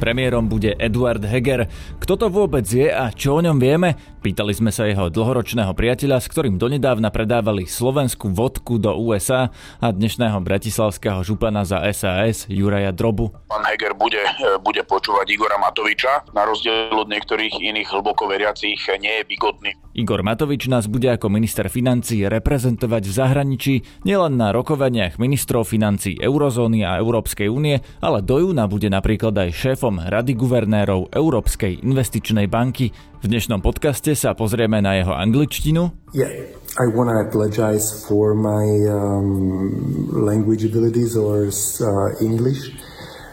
Premiérom bude Eduard Heger. Kto to vôbec je a čo o ňom vieme? Pýtali sme sa jeho dlhoročného priateľa, s ktorým donedávna predávali slovenskú vodku do USA a dnešného bratislavského župana za SAS Juraja Drobu. Pán Heger bude, bude počúvať Igora Matoviča. Na rozdiel od niektorých iných hlboko veriacich nie je bigotný. Igor Matovič nás bude ako minister financí reprezentovať v zahraničí nielen na rokovaniach ministrov financí Eurozóny a Európskej únie, ale do júna bude napríklad aj šéfom Rady guvernérov Európskej investičnej banky. V dnešnom podcaste sa pozrieme na jeho angličtinu. Yeah, I want to apologize for my um, language abilities or uh, English.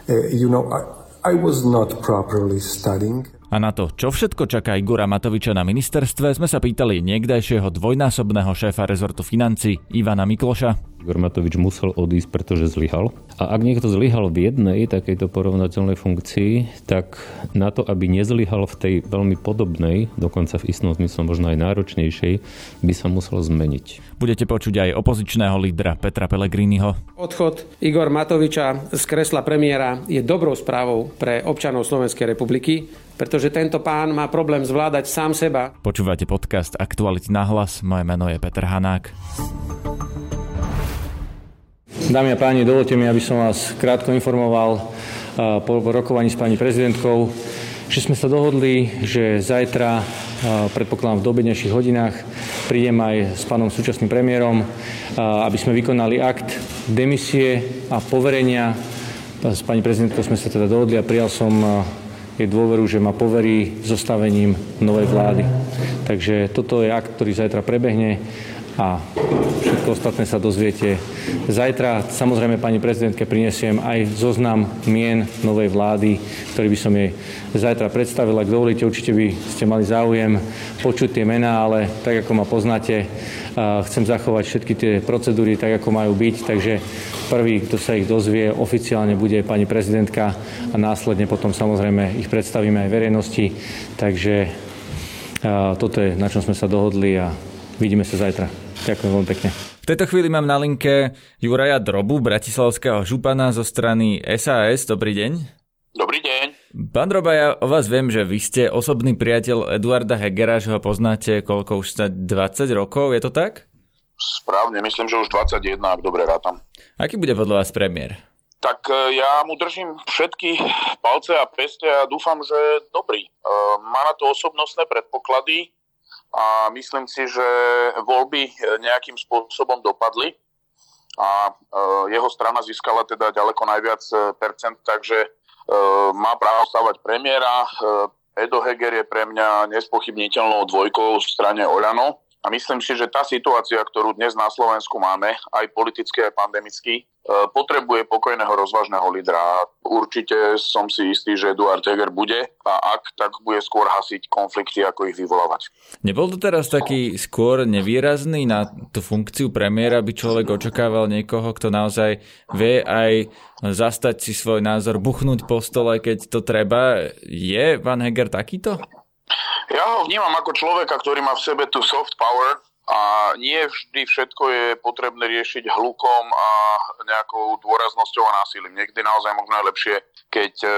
Uh, you know, I, I was not properly studying. A na to, čo všetko čaká Igora Matoviča na ministerstve, sme sa pýtali niekdajšieho dvojnásobného šéfa rezortu financí Ivana Mikloša. Igor Matovič musel odísť, pretože zlyhal. A ak niekto zlyhal v jednej takejto porovnateľnej funkcii, tak na to, aby nezlyhal v tej veľmi podobnej, dokonca v istom zmysle možno aj náročnejšej, by sa musel zmeniť. Budete počuť aj opozičného lídra Petra Pellegriniho. Odchod Igor Matoviča z kresla premiéra je dobrou správou pre občanov Slovenskej republiky, pretože tento pán má problém zvládať sám seba. Počúvate podcast Aktuality na hlas, moje meno je Peter Hanák. Dámy a páni, dovolte mi, aby som vás krátko informoval po rokovaní s pani prezidentkou, že sme sa dohodli, že zajtra, predpokladám v dobednejších hodinách, prídem aj s pánom súčasným premiérom, aby sme vykonali akt demisie a poverenia. S pani prezidentkou sme sa teda dohodli a prijal som jej dôveru, že ma poverí zostavením novej vlády. Takže toto je akt, ktorý zajtra prebehne a všetko ostatné sa dozviete zajtra. Samozrejme pani prezidentke prinesiem aj zoznam mien novej vlády, ktorý by som jej zajtra predstavil. Ak dovolíte, určite by ste mali záujem počuť tie mená, ale tak ako ma poznáte, chcem zachovať všetky tie procedúry tak, ako majú byť. Takže prvý, kto sa ich dozvie oficiálne, bude pani prezidentka a následne potom samozrejme ich predstavíme aj verejnosti. Takže toto je, na čom sme sa dohodli a vidíme sa zajtra. Ďakujem veľmi pekne. V tejto chvíli mám na linke Juraja Drobu, bratislavského župana zo strany SAS. Dobrý deň. Dobrý deň. Pán Droba, ja o vás viem, že vy ste osobný priateľ Eduarda Hegera, že ho poznáte koľko už 20 rokov, je to tak? Správne, myslím, že už 21, ak dobre rátam. Aký bude podľa vás premiér? Tak e, ja mu držím všetky palce a peste a dúfam, že dobrý. E, má na to osobnostné predpoklady, a myslím si, že voľby e, nejakým spôsobom dopadli a e, jeho strana získala teda ďaleko najviac e, percent, takže má právo stavať premiéra. Edo Heger je pre mňa nespochybniteľnou dvojkou v strane Oľano a myslím si, že tá situácia, ktorú dnes na Slovensku máme, aj politicky, aj pandemicky, e, potrebuje pokojného rozvážneho lídra. Určite som si istý, že Eduard Heger bude a ak, tak bude skôr hasiť konflikty, ako ich vyvolávať. Nebol to teraz taký skôr nevýrazný na tú funkciu premiéra, by človek očakával niekoho, kto naozaj vie aj zastať si svoj názor, buchnúť po stole, keď to treba. Je Van Heger takýto? Ja ho vnímam ako človeka, ktorý má v sebe tú soft power a nie vždy všetko je potrebné riešiť hlukom a nejakou dôraznosťou a násilím. Niekdy naozaj možno je lepšie, keď e,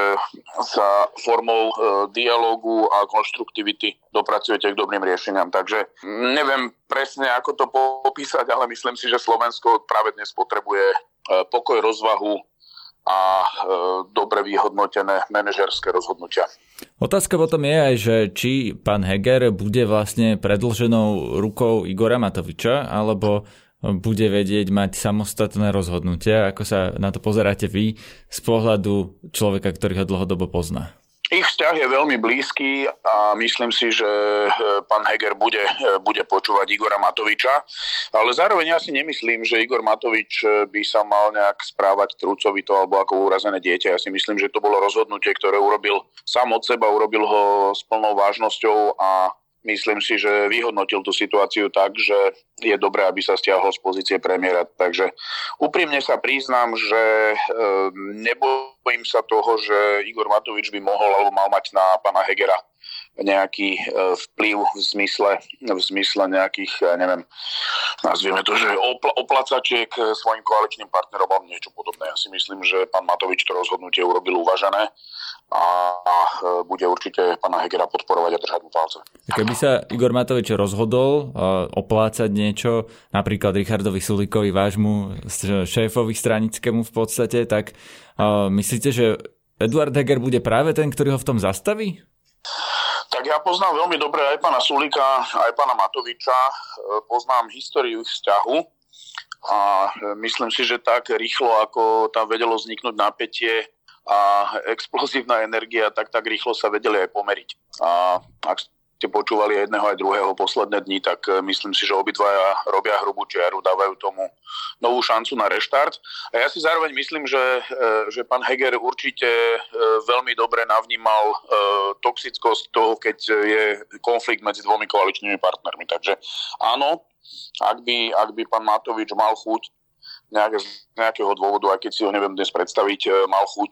sa formou e, dialogu a konštruktivity dopracujete k dobrým riešeniam. Takže neviem presne, ako to popísať, ale myslím si, že Slovensko práve dnes potrebuje e, pokoj, rozvahu a dobre vyhodnotené manažerské rozhodnutia. Otázka potom je aj, že či pán Heger bude vlastne predlženou rukou Igora Matoviča, alebo bude vedieť mať samostatné rozhodnutia. Ako sa na to pozeráte vy z pohľadu človeka, ktorý ho dlhodobo pozná? Vzťah je veľmi blízky a myslím si, že e, pán Heger bude, e, bude počúvať Igora Matoviča, ale zároveň ja si nemyslím, že Igor Matovič e, by sa mal nejak správať trúcovito alebo ako urazené dieťa. Ja si myslím, že to bolo rozhodnutie, ktoré urobil sám od seba, urobil ho s plnou vážnosťou a myslím si, že vyhodnotil tú situáciu tak, že je dobré, aby sa stiahol z pozície premiéra. Takže úprimne sa priznám, že e, nebojím sa toho, že Igor Matovič by mohol alebo mal mať na pána Hegera nejaký e, vplyv v zmysle, v zmysle nejakých, ja neviem, nazvieme to, že opl- oplacačiek svojim koaličným partnerom alebo niečo podobné. Ja si myslím, že pán Matovič to rozhodnutie urobil uvažené a, a bude určite pána Hegera podporovať a držať mu palce. Keby sa Igor Matovič rozhodol uh, oplácať niečo, napríklad Richardovi Sulikovi, vášmu šéfovi stranickému v podstate, tak uh, myslíte, že Eduard Heger bude práve ten, ktorý ho v tom zastaví? Tak ja poznám veľmi dobre aj pána Sulika, aj pána Matoviča. E, poznám históriu ich vzťahu a myslím si, že tak rýchlo, ako tam vedelo vzniknúť napätie a explozívna energia, tak tak rýchlo sa vedeli aj pomeriť. A ak ste počúvali jedného aj druhého posledné dni, tak e, myslím si, že obidvaja robia hrubú čiaru, dávajú tomu novú šancu na reštart. A ja si zároveň myslím, že, e, že pán Heger určite e, veľmi dobre navnímal toxickosť toho, keď je konflikt medzi dvomi koaličnými partnermi. Takže áno, ak by, ak by pán Matovič mal chuť nejak, z nejakého dôvodu, aj keď si ho neviem dnes predstaviť, mal chuť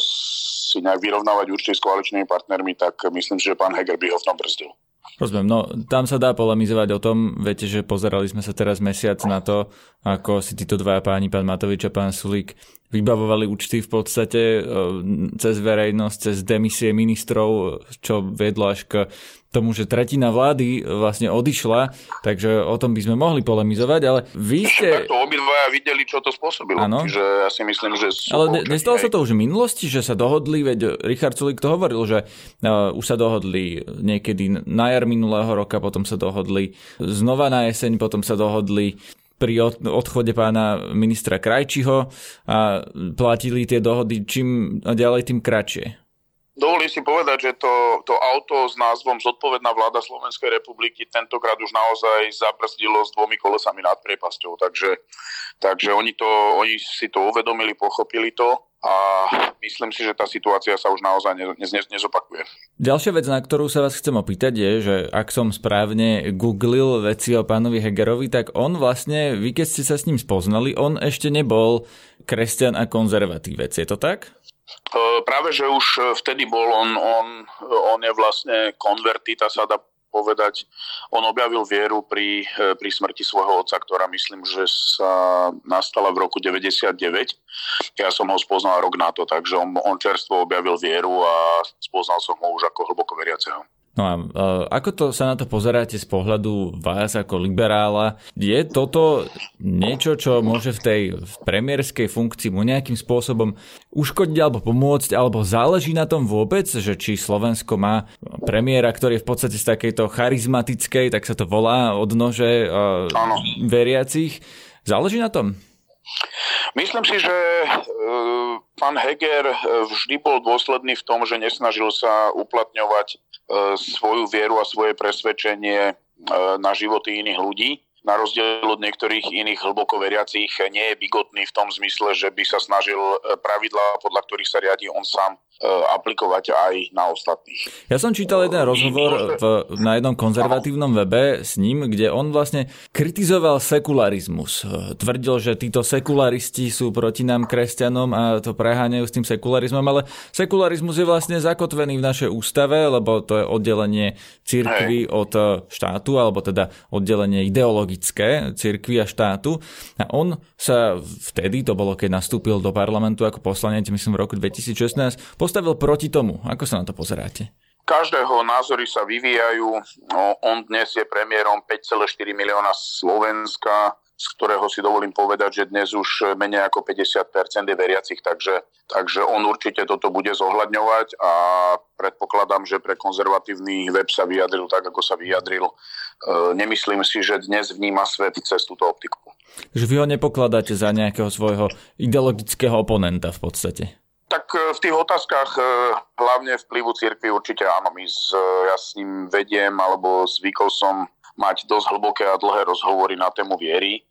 si nejak vyrovnávať určite s koaličnými partnermi, tak myslím že pán Heger by ho v tom brzdil. Rozumiem, no tam sa dá polemizovať o tom, viete, že pozerali sme sa teraz mesiac na to, ako si títo dvaja páni, pán Matovič a pán Sulík, vybavovali účty v podstate e, cez verejnosť, cez demisie ministrov, čo viedlo až k tomu, že tretina vlády vlastne odišla, takže o tom by sme mohli polemizovať, ale vy ste... Tak to obidvaja videli, čo to spôsobilo. Áno. Čiže ja si myslím, že... Sú ale nestalo sa to už v minulosti, že sa dohodli, veď Richard Sulik to hovoril, že uh, už sa dohodli niekedy na jar minulého roka, potom sa dohodli znova na jeseň, potom sa dohodli pri odchode pána ministra Krajčiho a platili tie dohody čím ďalej, tým kratšie. Dovolím si povedať, že to, to auto s názvom Zodpovedná vláda Slovenskej republiky tentokrát už naozaj zabrzdilo s dvomi kolesami nad priepasťou, takže, takže oni, to, oni si to uvedomili, pochopili to a myslím si, že tá situácia sa už naozaj ne, ne, nezopakuje. Ďalšia vec, na ktorú sa vás chcem opýtať je, že ak som správne googlil veci o pánovi Hegerovi, tak on vlastne, vy keď ste sa s ním spoznali, on ešte nebol kresťan a konzervatívec, je to tak? Práve, že už e, vtedy bol on, on, on je vlastne konvertita, sa dá povedať. On objavil vieru pri, e, pri smrti svojho otca, ktorá myslím, že sa nastala v roku 99. Ja som ho spoznal rok na to, takže on, on čerstvo objavil vieru a spoznal som ho už ako hlboko veriaceho. No a uh, ako to sa na to pozeráte z pohľadu vás ako liberála? Je toto niečo, čo môže v tej premiérskej funkcii mu nejakým spôsobom uškodiť alebo pomôcť, alebo záleží na tom vôbec, že či Slovensko má premiéra, ktorý je v podstate z takejto charizmatickej, tak sa to volá, odnože uh, veriacich. Záleží na tom? Myslím si, že e, pán Heger e, vždy bol dôsledný v tom, že nesnažil sa uplatňovať e, svoju vieru a svoje presvedčenie na životy iných ľudí na rozdiel od niektorých iných hlboko veriacich, nie je bigotný v tom zmysle, že by sa snažil e, pravidlá, podľa ktorých sa riadi on sám, e, aplikovať aj na ostatných. Ja som čítal jeden rozhovor v, na jednom konzervatívnom webe s ním, kde on vlastne kritizoval sekularizmus. E, tvrdil, že títo sekularisti sú proti nám kresťanom a to preháňajú s tým sekularizmom, ale sekularizmus je vlastne zakotvený v našej ústave, lebo to je oddelenie cirkvy od štátu, alebo teda oddelenie ideológie logické, cirkvi a štátu. A on sa vtedy, to bolo keď nastúpil do parlamentu ako poslanec, myslím v roku 2016, postavil proti tomu. Ako sa na to pozeráte? každého názory sa vyvíjajú. No, on dnes je premiérom 5,4 milióna Slovenska z ktorého si dovolím povedať, že dnes už menej ako 50% je veriacich, takže, takže on určite toto bude zohľadňovať a predpokladám, že pre konzervatívny web sa vyjadril tak, ako sa vyjadril. E, nemyslím si, že dnes vníma svet cez túto optiku. Že vy ho nepokladáte za nejakého svojho ideologického oponenta v podstate? Tak e, v tých otázkach e, hlavne vplyvu cirkvi určite áno. My z, ja s ním vediem alebo zvykol som mať dosť hlboké a dlhé rozhovory na tému viery.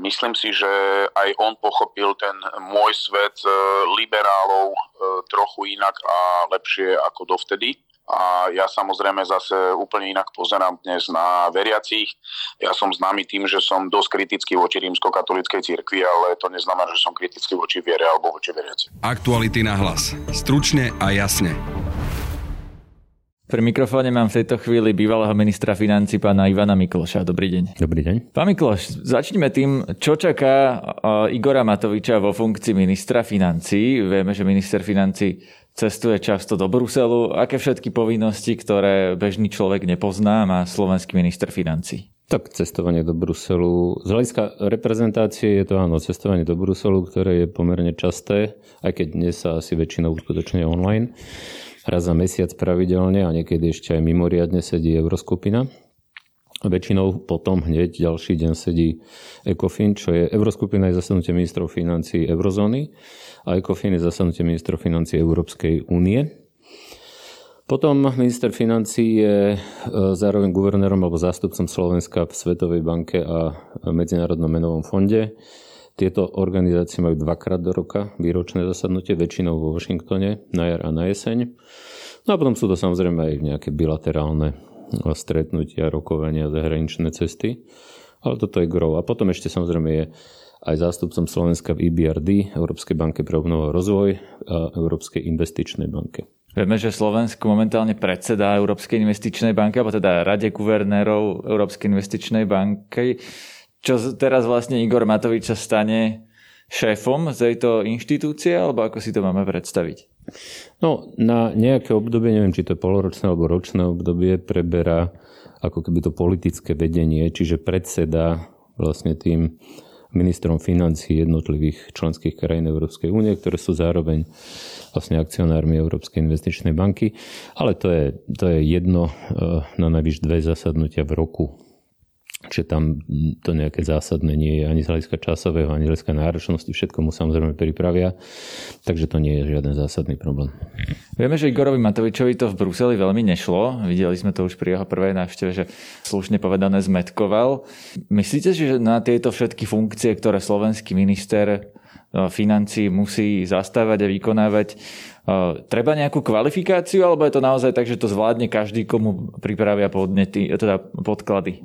Myslím si, že aj on pochopil ten môj svet e, liberálov e, trochu inak a lepšie ako dovtedy. A ja samozrejme zase úplne inak pozerám dnes na veriacich. Ja som známy tým, že som dosť kritický voči rímskokatolíckej cirkvi, ale to neznamená, že som kritický voči viere alebo voči veriacich. Aktuality na hlas. Stručne a jasne. Pri mikrofóne mám v tejto chvíli bývalého ministra financí pána Ivana Mikloša. Dobrý deň. Dobrý deň. Pán Mikloš, začneme tým, čo čaká Igora Matoviča vo funkcii ministra financí. Vieme, že minister financí cestuje často do Bruselu. Aké všetky povinnosti, ktoré bežný človek nepozná, má slovenský minister financí? Tak cestovanie do Bruselu. Z hľadiska reprezentácie je to áno, cestovanie do Bruselu, ktoré je pomerne časté, aj keď dnes sa asi väčšinou uskutočne online raz za mesiac pravidelne a niekedy ešte aj mimoriadne sedí Euroskupina. Väčšinou potom hneď ďalší deň sedí ECOFIN, čo je Euroskupina je zasadnutie ministrov financí eurozóny a ECOFIN je zasadnutie ministrov financí Európskej únie. Potom minister financí je e, zároveň guvernérom alebo zástupcom Slovenska v Svetovej banke a Medzinárodnom menovom fonde. Tieto organizácie majú dvakrát do roka výročné zasadnutie, väčšinou vo Washingtone na jar a na jeseň. No a potom sú to samozrejme aj nejaké bilaterálne stretnutia, rokovania, zahraničné cesty. Ale toto je grov. A potom ešte samozrejme je aj zástupcom Slovenska v EBRD, Európskej banke pre obnovu a rozvoj a Európskej investičnej banke. Vieme, že Slovensko momentálne predseda Európskej investičnej banky, alebo teda Rade guvernérov Európskej investičnej banky čo teraz vlastne Igor Matovič sa stane šéfom z tejto inštitúcie, alebo ako si to máme predstaviť? No, na nejaké obdobie, neviem, či to je poloročné alebo ročné obdobie, preberá ako keby to politické vedenie, čiže predseda vlastne tým ministrom financí jednotlivých členských krajín Európskej únie, ktoré sú zároveň vlastne akcionármi Európskej investičnej banky. Ale to je, to je jedno eh, na najvyš dve zasadnutia v roku Čiže tam to nejaké zásadné nie je ani z hľadiska časového, ani z hľadiska náročnosti. Všetko mu samozrejme pripravia, takže to nie je žiaden zásadný problém. Vieme, že Igorovi Matovičovi to v Bruseli veľmi nešlo. Videli sme to už pri jeho prvej návšteve, že slušne povedané zmetkoval. Myslíte, že na tieto všetky funkcie, ktoré slovenský minister e, financí musí zastávať a vykonávať, e, treba nejakú kvalifikáciu, alebo je to naozaj tak, že to zvládne každý, komu pripravia podnety, teda podklady?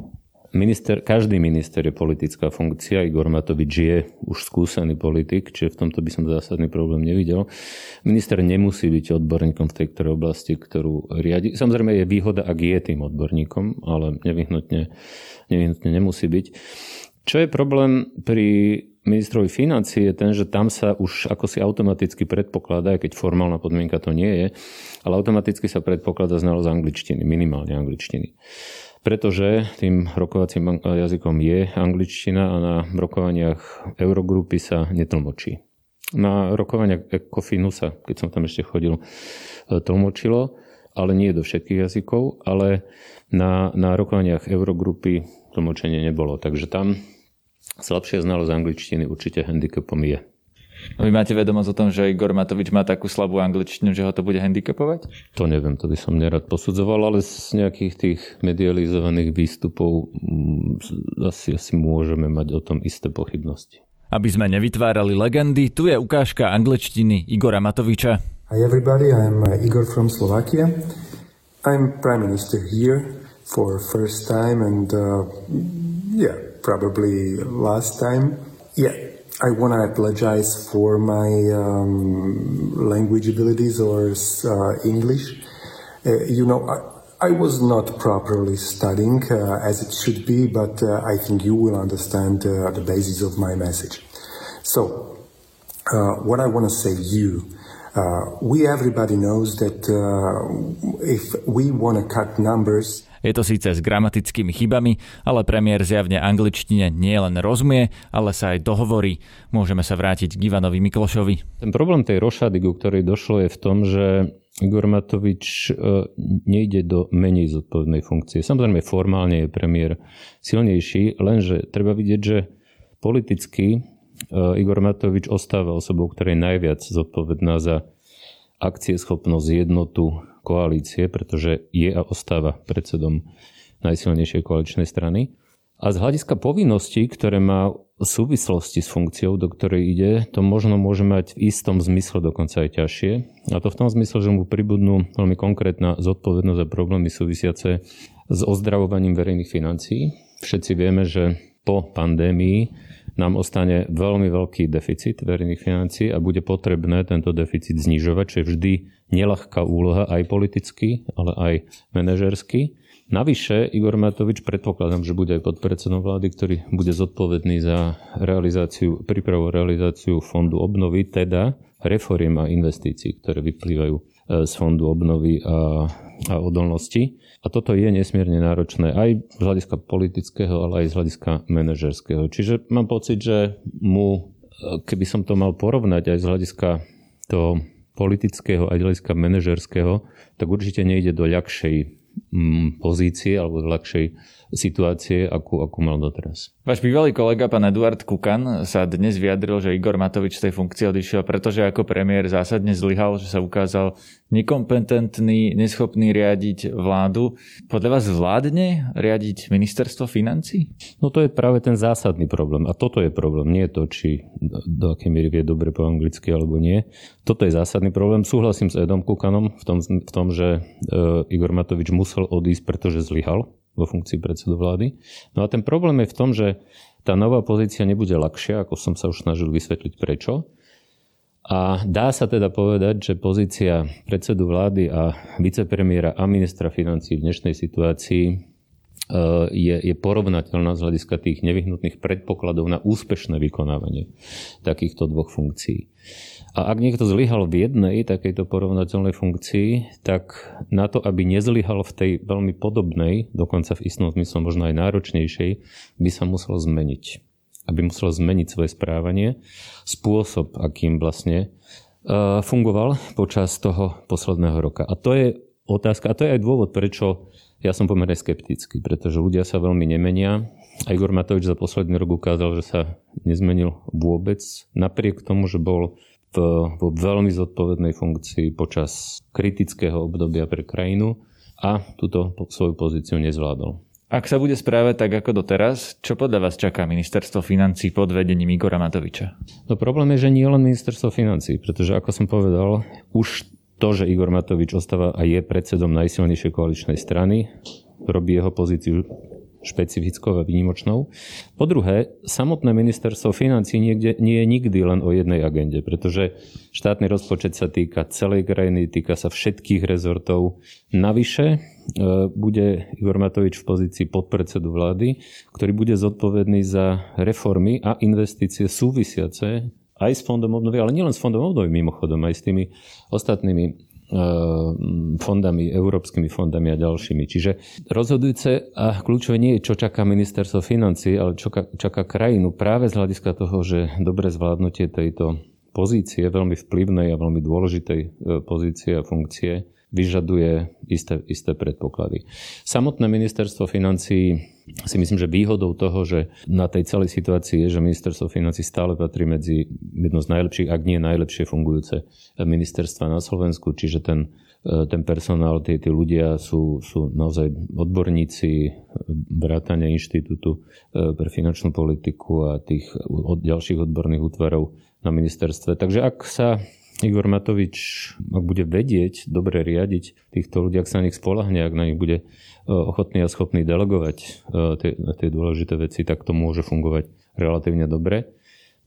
Minister, každý minister je politická funkcia. Igor Matovič je už skúsený politik, čiže v tomto by som zásadný problém nevidel. Minister nemusí byť odborníkom v tej ktorej oblasti, ktorú riadi. Samozrejme je výhoda, ak je tým odborníkom, ale nevyhnutne, nevyhnutne nemusí byť. Čo je problém pri ministrovi financí je ten, že tam sa už ako si automaticky predpokladá, keď formálna podmienka to nie je, ale automaticky sa predpokladá znalosť angličtiny, minimálne angličtiny pretože tým rokovacím jazykom je angličtina a na rokovaniach Eurogrupy sa netlmočí. Na rokovaniach Ecofinu sa, keď som tam ešte chodil, e, tlmočilo, ale nie do všetkých jazykov, ale na, na rokovaniach Eurogrupy tlmočenie nebolo. Takže tam slabšia znalosť angličtiny určite handicapom je. Vy máte vedomosť o tom, že Igor Matovič má takú slabú angličtinu, že ho to bude handicapovať? To neviem, to by som nerad posudzoval, ale z nejakých tých medializovaných výstupov mm, asi, asi môžeme mať o tom isté pochybnosti. Aby sme nevytvárali legendy, tu je ukážka angličtiny Igora Matoviča. Hi everybody, I'm uh, Igor from Slovakia. I'm prime minister here for first time and uh, yeah, probably last time. Yeah, I want to apologize for my um, language abilities or uh, English. Uh, you know, I, I, was not properly studying uh, as it should be, but uh, I think you will understand uh, the basis of my message. So, uh, what I want to say you, we everybody knows that if we want to cut numbers, Je to síce s gramatickými chybami, ale premiér zjavne angličtine nie len rozumie, ale sa aj dohovorí. Môžeme sa vrátiť k Ivanovi Miklošovi. Ten problém tej rošady, ku ktorej došlo, je v tom, že Igor Matovič e, nejde do menej zodpovednej funkcie. Samozrejme formálne je premiér silnejší, lenže treba vidieť, že politicky e, Igor Matovič ostáva osobou, ktorá je najviac zodpovedná za akcieschopnosť, jednotu, koalície, pretože je a ostáva predsedom najsilnejšej koaličnej strany. A z hľadiska povinností, ktoré má v súvislosti s funkciou, do ktorej ide, to možno môže mať v istom zmysle dokonca aj ťažšie. A to v tom zmysle, že mu pribudnú veľmi konkrétna zodpovednosť a problémy súvisiace s ozdravovaním verejných financií. Všetci vieme, že po pandémii nám ostane veľmi veľký deficit verejných financií a bude potrebné tento deficit znižovať, čo je vždy nelahká úloha aj politicky, ale aj manažersky. Navyše Igor Matovič predpokladám, že bude aj podpredsedom vlády, ktorý bude zodpovedný za realizáciu, prípravu realizáciu fondu obnovy, teda reforiem a investícií, ktoré vyplývajú e, z fondu obnovy a, a odolnosti. A toto je nesmierne náročné aj z hľadiska politického, ale aj z hľadiska manažerského. Čiže mám pocit, že mu, keby som to mal porovnať aj z hľadiska toho politického, aj z hľadiska manažerského, tak určite nejde do ľahšej Mm, pozície alebo ľahšej situácie, akú, akú mal doteraz. Váš bývalý kolega, pán Eduard Kukan, sa dnes vyjadril, že Igor Matovič z tej funkcie odišiel, pretože ako premiér zásadne zlyhal, že sa ukázal nekompetentný, neschopný riadiť vládu. Podľa vás vládne riadiť ministerstvo financí? No to je práve ten zásadný problém. A toto je problém. Nie je to, či do akej miery vie dobre po anglicky alebo nie. Toto je zásadný problém. Súhlasím s Edom Kukanom v tom, v tom že e, Igor Matovič musel odísť, pretože zlyhal vo funkcii predsedu vlády. No a ten problém je v tom, že tá nová pozícia nebude ľahšia, ako som sa už snažil vysvetliť prečo. A dá sa teda povedať, že pozícia predsedu vlády a vicepremiéra a ministra financí v dnešnej situácii je, je porovnateľná z hľadiska tých nevyhnutných predpokladov na úspešné vykonávanie takýchto dvoch funkcií. A ak niekto zlyhal v jednej takejto porovnateľnej funkcii, tak na to, aby nezlyhal v tej veľmi podobnej, dokonca v istom zmysle možno aj náročnejšej, by sa musel zmeniť. Aby musel zmeniť svoje správanie, spôsob, akým vlastne uh, fungoval počas toho posledného roka. A to je otázka, a to je aj dôvod, prečo ja som pomerne skeptický, pretože ľudia sa veľmi nemenia. A Igor Matovič za posledný rok ukázal, že sa nezmenil vôbec, napriek tomu, že bol vo veľmi zodpovednej funkcii počas kritického obdobia pre krajinu a túto svoju pozíciu nezvládol. Ak sa bude správať tak ako doteraz, čo podľa vás čaká ministerstvo financí pod vedením Igora Matoviča? No problém je, že nie len ministerstvo financí, pretože ako som povedal, už to, že Igor Matovič ostáva a je predsedom najsilnejšej koaličnej strany, robí jeho pozíciu špecifickou a výnimočnou. Po druhé, samotné ministerstvo financí niekde, nie je nikdy len o jednej agende, pretože štátny rozpočet sa týka celej krajiny, týka sa všetkých rezortov. Navyše e, bude Igor Matovič v pozícii podpredsedu vlády, ktorý bude zodpovedný za reformy a investície súvisiace aj s fondom obnovy, ale nielen s fondom obnovy mimochodom, aj s tými ostatnými Ehm, fondami, európskymi fondami a ďalšími. Čiže rozhodujúce a kľúčové nie je, čo čaká ministerstvo financí, ale čo čaká krajinu práve z hľadiska toho, že dobre zvládnutie tejto pozície, veľmi vplyvnej a veľmi dôležitej e, pozície a funkcie, vyžaduje isté, isté predpoklady. Samotné ministerstvo financí si myslím, že výhodou toho, že na tej celej situácii je, že ministerstvo financí stále patrí medzi jedno z najlepších, ak nie najlepšie fungujúce ministerstva na Slovensku, čiže ten, ten personál, tí, tí ľudia sú, sú naozaj odborníci vrátania Inštitútu e, pre finančnú politiku a tých od ďalších odborných útvarov na ministerstve. Takže ak sa Igor Matovič, ak bude vedieť, dobre riadiť týchto ľudí, ak sa na nich spolahne, ak na nich bude e, ochotný a schopný delegovať e, tie, tie dôležité veci, tak to môže fungovať relatívne dobre.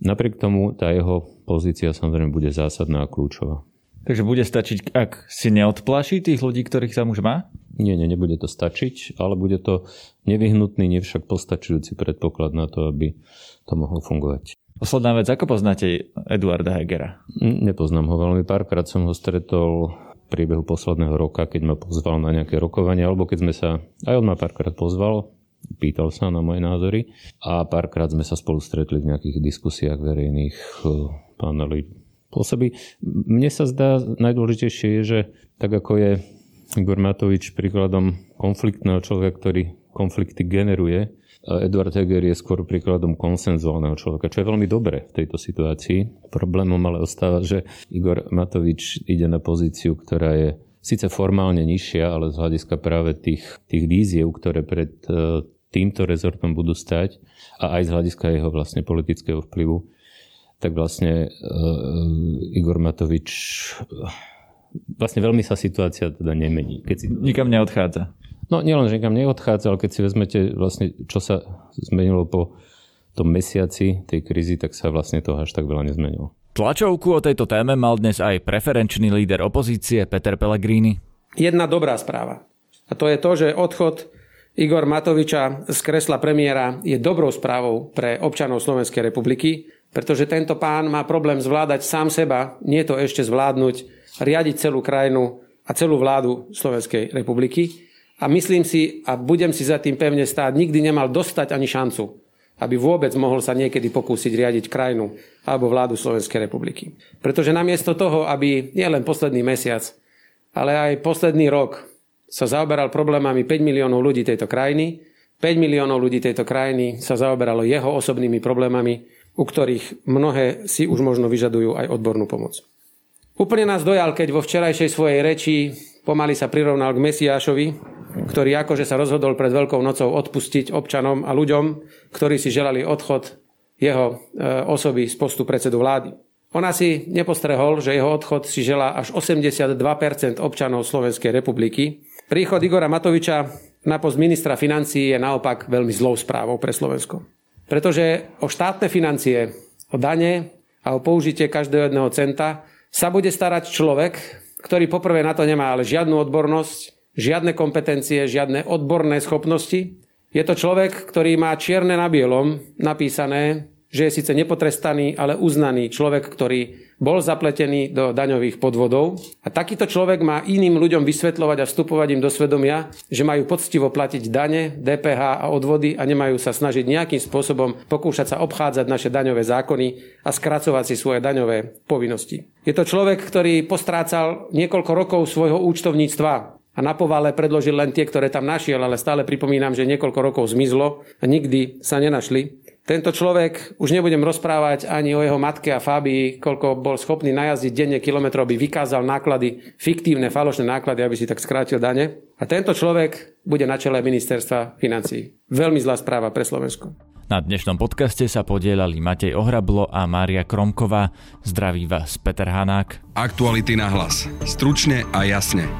Napriek tomu tá jeho pozícia samozrejme bude zásadná a kľúčová. Takže bude stačiť, ak si neodplaší tých ľudí, ktorých sa už má? Nie, nie, nebude to stačiť, ale bude to nevyhnutný, nevšak postačujúci predpoklad na to, aby to mohlo fungovať. Posledná vec, ako poznáte Eduarda Hegera? Nepoznám ho veľmi, párkrát som ho stretol v priebehu posledného roka, keď ma pozval na nejaké rokovanie, alebo keď sme sa, aj on ma párkrát pozval, pýtal sa na moje názory a párkrát sme sa spolu stretli v nejakých diskusiách verejných eh, paneli pôsobí. Mne sa zdá najdôležitejšie je, že tak ako je Igor Matovič príkladom konfliktného človeka, ktorý konflikty generuje, Eduard Heger je skôr príkladom konsenzuálneho človeka, čo je veľmi dobré v tejto situácii. Problémom ale ostáva, že Igor Matovič ide na pozíciu, ktorá je síce formálne nižšia, ale z hľadiska práve tých, tých víziev, ktoré pred e, týmto rezortom budú stať a aj z hľadiska jeho vlastne politického vplyvu, tak vlastne uh, Igor Matovič vlastne veľmi sa situácia teda nemení. Keď si... Nikam neodchádza. No nielen, že nikam neodchádza, ale keď si vezmete vlastne, čo sa zmenilo po tom mesiaci tej krízy, tak sa vlastne to až tak veľa nezmenilo. Tlačovku o tejto téme mal dnes aj preferenčný líder opozície Peter Pellegrini. Jedna dobrá správa. A to je to, že odchod Igor Matoviča z kresla premiéra je dobrou správou pre občanov Slovenskej republiky, pretože tento pán má problém zvládať sám seba, nie to ešte zvládnuť, riadiť celú krajinu a celú vládu Slovenskej republiky. A myslím si, a budem si za tým pevne stáť, nikdy nemal dostať ani šancu, aby vôbec mohol sa niekedy pokúsiť riadiť krajinu alebo vládu Slovenskej republiky. Pretože namiesto toho, aby nielen posledný mesiac, ale aj posledný rok sa zaoberal problémami 5 miliónov ľudí tejto krajiny. 5 miliónov ľudí tejto krajiny sa zaoberalo jeho osobnými problémami, u ktorých mnohé si už možno vyžadujú aj odbornú pomoc. Úplne nás dojal, keď vo včerajšej svojej reči pomaly sa prirovnal k Mesiášovi, ktorý akože sa rozhodol pred Veľkou nocou odpustiť občanom a ľuďom, ktorí si želali odchod jeho e, osoby z postu predsedu vlády. Ona si nepostrehol, že jeho odchod si želá až 82% občanov Slovenskej republiky Príchod Igora Matoviča na post ministra financií je naopak veľmi zlou správou pre Slovensko. Pretože o štátne financie, o dane a o použitie každého jedného centa sa bude starať človek, ktorý poprvé na to nemá ale žiadnu odbornosť, žiadne kompetencie, žiadne odborné schopnosti. Je to človek, ktorý má čierne na bielom napísané, že je síce nepotrestaný, ale uznaný človek, ktorý bol zapletený do daňových podvodov. A takýto človek má iným ľuďom vysvetľovať a vstupovať im do svedomia, že majú poctivo platiť dane, DPH a odvody a nemajú sa snažiť nejakým spôsobom pokúšať sa obchádzať naše daňové zákony a skracovať si svoje daňové povinnosti. Je to človek, ktorý postrácal niekoľko rokov svojho účtovníctva a na povale predložil len tie, ktoré tam našiel, ale stále pripomínam, že niekoľko rokov zmizlo a nikdy sa nenašli. Tento človek, už nebudem rozprávať ani o jeho matke a Fábii, koľko bol schopný najazdiť denne kilometrov, aby vykázal náklady, fiktívne, falošné náklady, aby si tak skrátil dane. A tento človek bude na čele ministerstva financií. Veľmi zlá správa pre Slovensko. Na dnešnom podcaste sa podielali Matej Ohrablo a Mária Kromková. Zdraví vás Peter Hanák. Aktuality na hlas. Stručne a jasne.